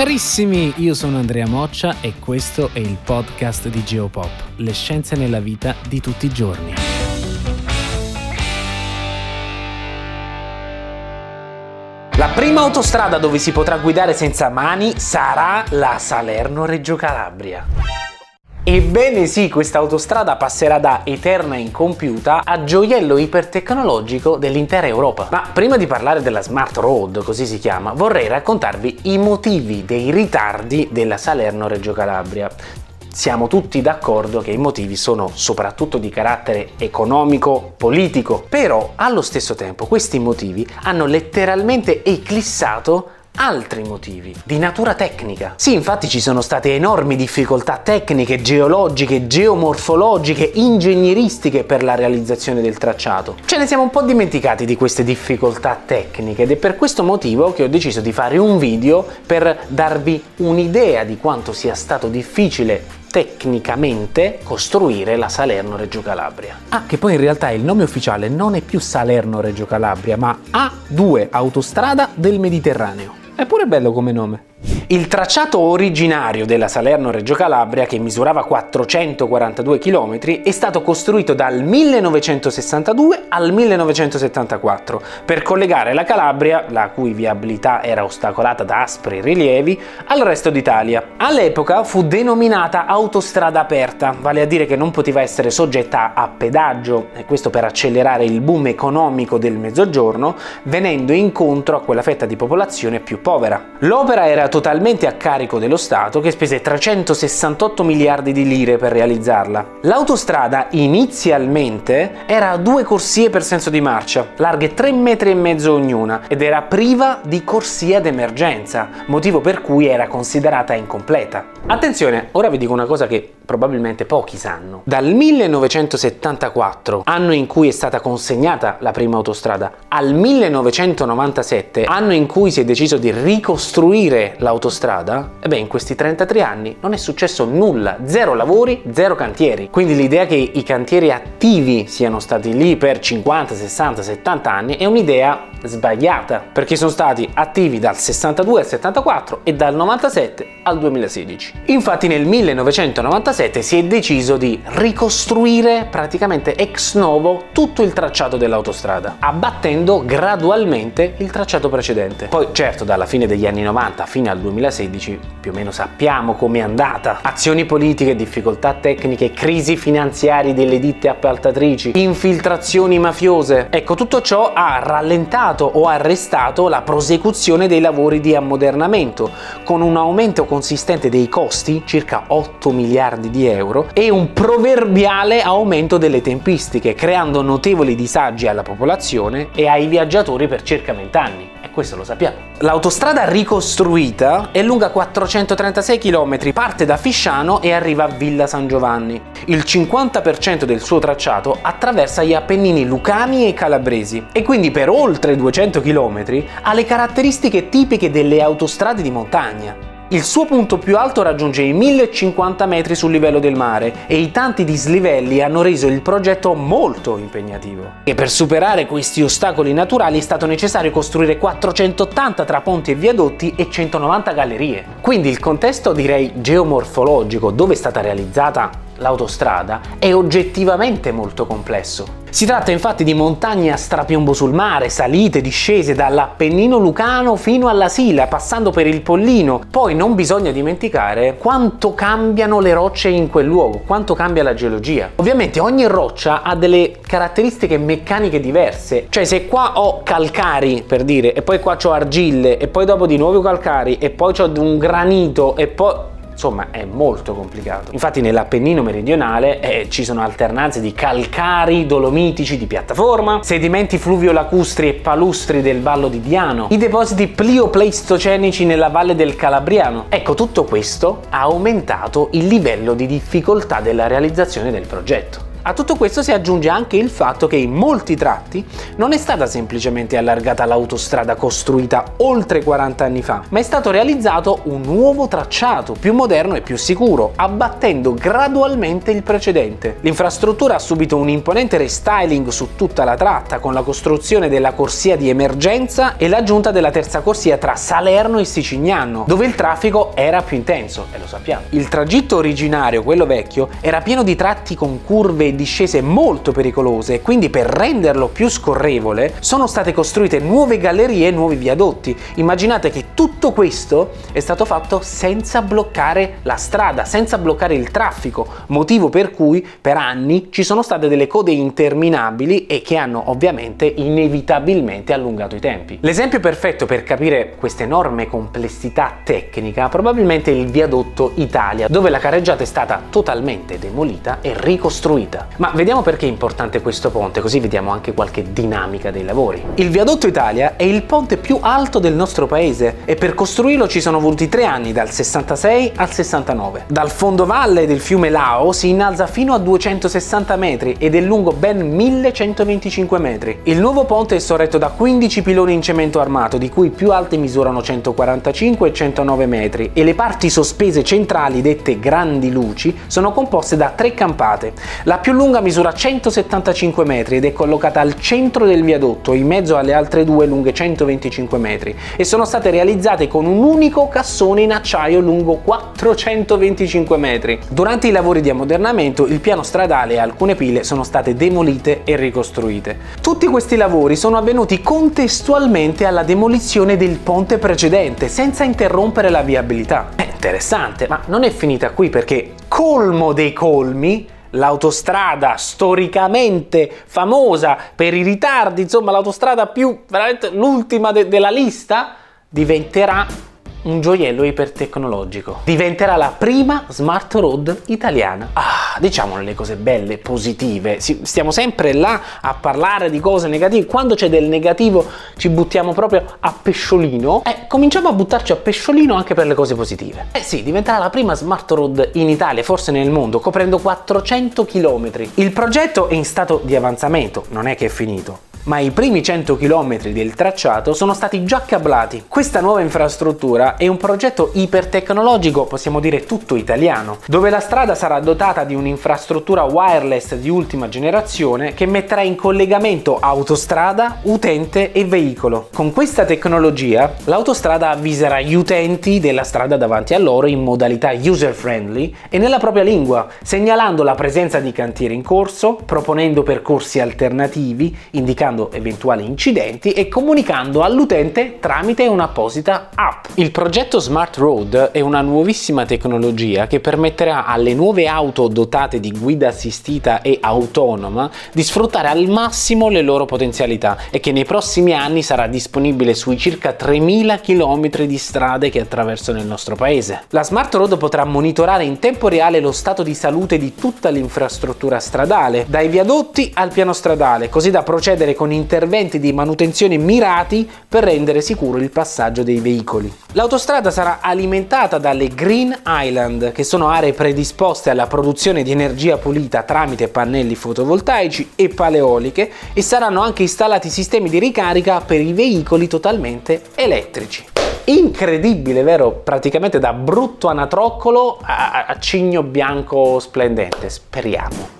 Carissimi, io sono Andrea Moccia e questo è il podcast di Geopop, le scienze nella vita di tutti i giorni. La prima autostrada dove si potrà guidare senza mani sarà la Salerno-Reggio Calabria. Ebbene sì, questa autostrada passerà da eterna incompiuta a gioiello ipertecnologico dell'intera Europa. Ma prima di parlare della Smart Road, così si chiama, vorrei raccontarvi i motivi dei ritardi della Salerno-Reggio Calabria. Siamo tutti d'accordo che i motivi sono soprattutto di carattere economico, politico, però allo stesso tempo questi motivi hanno letteralmente eclissato altri motivi di natura tecnica. Sì, infatti ci sono state enormi difficoltà tecniche, geologiche, geomorfologiche, ingegneristiche per la realizzazione del tracciato. Ce ne siamo un po' dimenticati di queste difficoltà tecniche ed è per questo motivo che ho deciso di fare un video per darvi un'idea di quanto sia stato difficile tecnicamente costruire la Salerno-Reggio Calabria. Ah, che poi in realtà il nome ufficiale non è più Salerno-Reggio Calabria, ma A2 Autostrada del Mediterraneo. È pure bello come nome. Il tracciato originario della Salerno-Reggio Calabria, che misurava 442 km, è stato costruito dal 1962 al 1974 per collegare la Calabria, la cui viabilità era ostacolata da aspri rilievi, al resto d'Italia. All'epoca fu denominata autostrada aperta, vale a dire che non poteva essere soggetta a pedaggio, e questo per accelerare il boom economico del mezzogiorno, venendo incontro a quella fetta di popolazione più povera. L'opera era totalmente a carico dello Stato che spese 368 miliardi di lire per realizzarla. L'autostrada inizialmente era a due corsie per senso di marcia, larghe 3 metri e mezzo ognuna ed era priva di corsia d'emergenza, motivo per cui era considerata incompleta. Attenzione, ora vi dico una cosa che probabilmente pochi sanno. Dal 1974, anno in cui è stata consegnata la prima autostrada, al 1997, anno in cui si è deciso di ricostruire l'autostrada, e beh, in questi 33 anni non è successo nulla, zero lavori, zero cantieri. Quindi l'idea che i cantieri attivi siano stati lì per 50, 60, 70 anni è un'idea sbagliata, perché sono stati attivi dal 62 al 74 e dal 97 al 2016. Infatti nel 1997 2017 si è deciso di ricostruire praticamente ex novo tutto il tracciato dell'autostrada, abbattendo gradualmente il tracciato precedente. Poi certo dalla fine degli anni 90 fino al 2016 più o meno sappiamo com'è andata. Azioni politiche, difficoltà tecniche, crisi finanziarie delle ditte appaltatrici, infiltrazioni mafiose. Ecco, tutto ciò ha rallentato o arrestato la prosecuzione dei lavori di ammodernamento, con un aumento consistente dei costi, circa 8 miliardi di euro e un proverbiale aumento delle tempistiche, creando notevoli disagi alla popolazione e ai viaggiatori per circa 20 anni. Questo lo sappiamo. L'autostrada ricostruita è lunga 436 km, parte da Fisciano e arriva a Villa San Giovanni. Il 50% del suo tracciato attraversa gli Appennini lucani e calabresi e quindi per oltre 200 km ha le caratteristiche tipiche delle autostrade di montagna. Il suo punto più alto raggiunge i 1050 metri sul livello del mare e i tanti dislivelli hanno reso il progetto molto impegnativo. E per superare questi ostacoli naturali è stato necessario costruire 480 tra ponti e viadotti e 190 gallerie. Quindi il contesto direi geomorfologico dove è stata realizzata l'autostrada è oggettivamente molto complesso. Si tratta infatti di montagne a strapiombo sul mare, salite, discese dall'Appennino Lucano fino alla Sila, passando per il Pollino. Poi non bisogna dimenticare quanto cambiano le rocce in quel luogo, quanto cambia la geologia. Ovviamente ogni roccia ha delle caratteristiche meccaniche diverse, cioè se qua ho calcari per dire, e poi qua ho argille, e poi dopo di nuovo calcari, e poi ho un granito, e poi insomma è molto complicato. Infatti nell'Appennino meridionale eh, ci sono alternanze di calcari dolomitici di piattaforma, sedimenti fluvio-lacustri e palustri del Vallo di Diano, i depositi pliopleistocenici nella Valle del Calabriano. Ecco, tutto questo ha aumentato il livello di difficoltà della realizzazione del progetto. A tutto questo si aggiunge anche il fatto che in molti tratti non è stata semplicemente allargata l'autostrada costruita oltre 40 anni fa, ma è stato realizzato un nuovo tracciato più moderno e più sicuro, abbattendo gradualmente il precedente. L'infrastruttura ha subito un imponente restyling su tutta la tratta, con la costruzione della corsia di emergenza e l'aggiunta della terza corsia tra Salerno e Sicignano, dove il traffico era più intenso, e lo sappiamo. Il tragitto originario, quello vecchio, era pieno di tratti con curve discese molto pericolose e quindi per renderlo più scorrevole sono state costruite nuove gallerie e nuovi viadotti. Immaginate che tutto questo è stato fatto senza bloccare la strada, senza bloccare il traffico, motivo per cui per anni ci sono state delle code interminabili e che hanno ovviamente inevitabilmente allungato i tempi. L'esempio perfetto per capire questa enorme complessità tecnica probabilmente è il viadotto Italia, dove la carreggiata è stata totalmente demolita e ricostruita. Ma vediamo perché è importante questo ponte, così vediamo anche qualche dinamica dei lavori. Il viadotto Italia è il ponte più alto del nostro paese e per costruirlo ci sono voluti tre anni, dal 66 al 69. Dal fondovalle del fiume Lao si innalza fino a 260 metri ed è lungo ben 1125 metri. Il nuovo ponte è sorretto da 15 piloni in cemento armato, di cui i più alti misurano 145 e 109 metri, e le parti sospese centrali, dette grandi luci, sono composte da tre campate. La più più lunga misura 175 metri ed è collocata al centro del viadotto, in mezzo alle altre due lunghe 125 metri, e sono state realizzate con un unico cassone in acciaio lungo 425 metri. Durante i lavori di ammodernamento, il piano stradale e alcune pile sono state demolite e ricostruite. Tutti questi lavori sono avvenuti contestualmente alla demolizione del ponte precedente, senza interrompere la viabilità. È interessante, ma non è finita qui perché colmo dei colmi l'autostrada storicamente famosa per i ritardi, insomma l'autostrada più veramente l'ultima de- della lista, diventerà un gioiello ipertecnologico. Diventerà la prima smart road italiana. Ah, diciamo le cose belle, positive. Stiamo sempre là a parlare di cose negative. Quando c'è del negativo ci buttiamo proprio a pesciolino. Eh, cominciamo a buttarci a pesciolino anche per le cose positive. Eh sì, diventerà la prima smart road in Italia, forse nel mondo, coprendo 400 km. Il progetto è in stato di avanzamento, non è che è finito ma i primi 100 km del tracciato sono stati già cablati. Questa nuova infrastruttura è un progetto ipertecnologico, possiamo dire tutto italiano, dove la strada sarà dotata di un'infrastruttura wireless di ultima generazione che metterà in collegamento autostrada, utente e veicolo. Con questa tecnologia l'autostrada avviserà gli utenti della strada davanti a loro in modalità user friendly e nella propria lingua, segnalando la presenza di cantieri in corso, proponendo percorsi alternativi, indicando verificando eventuali incidenti e comunicando all'utente tramite un'apposita app. Il progetto Smart Road è una nuovissima tecnologia che permetterà alle nuove auto dotate di guida assistita e autonoma di sfruttare al massimo le loro potenzialità e che nei prossimi anni sarà disponibile sui circa 3000 km di strade che attraversano il nostro paese. La Smart Road potrà monitorare in tempo reale lo stato di salute di tutta l'infrastruttura stradale, dai viadotti al piano stradale, così da procedere con interventi di manutenzione mirati per rendere sicuro il passaggio dei veicoli. L'autostrada sarà alimentata dalle Green Island, che sono aree predisposte alla produzione di energia pulita tramite pannelli fotovoltaici e paleoliche e saranno anche installati sistemi di ricarica per i veicoli totalmente elettrici incredibile, vero? Praticamente da brutto anatroccolo a, a cigno bianco splendente. Speriamo.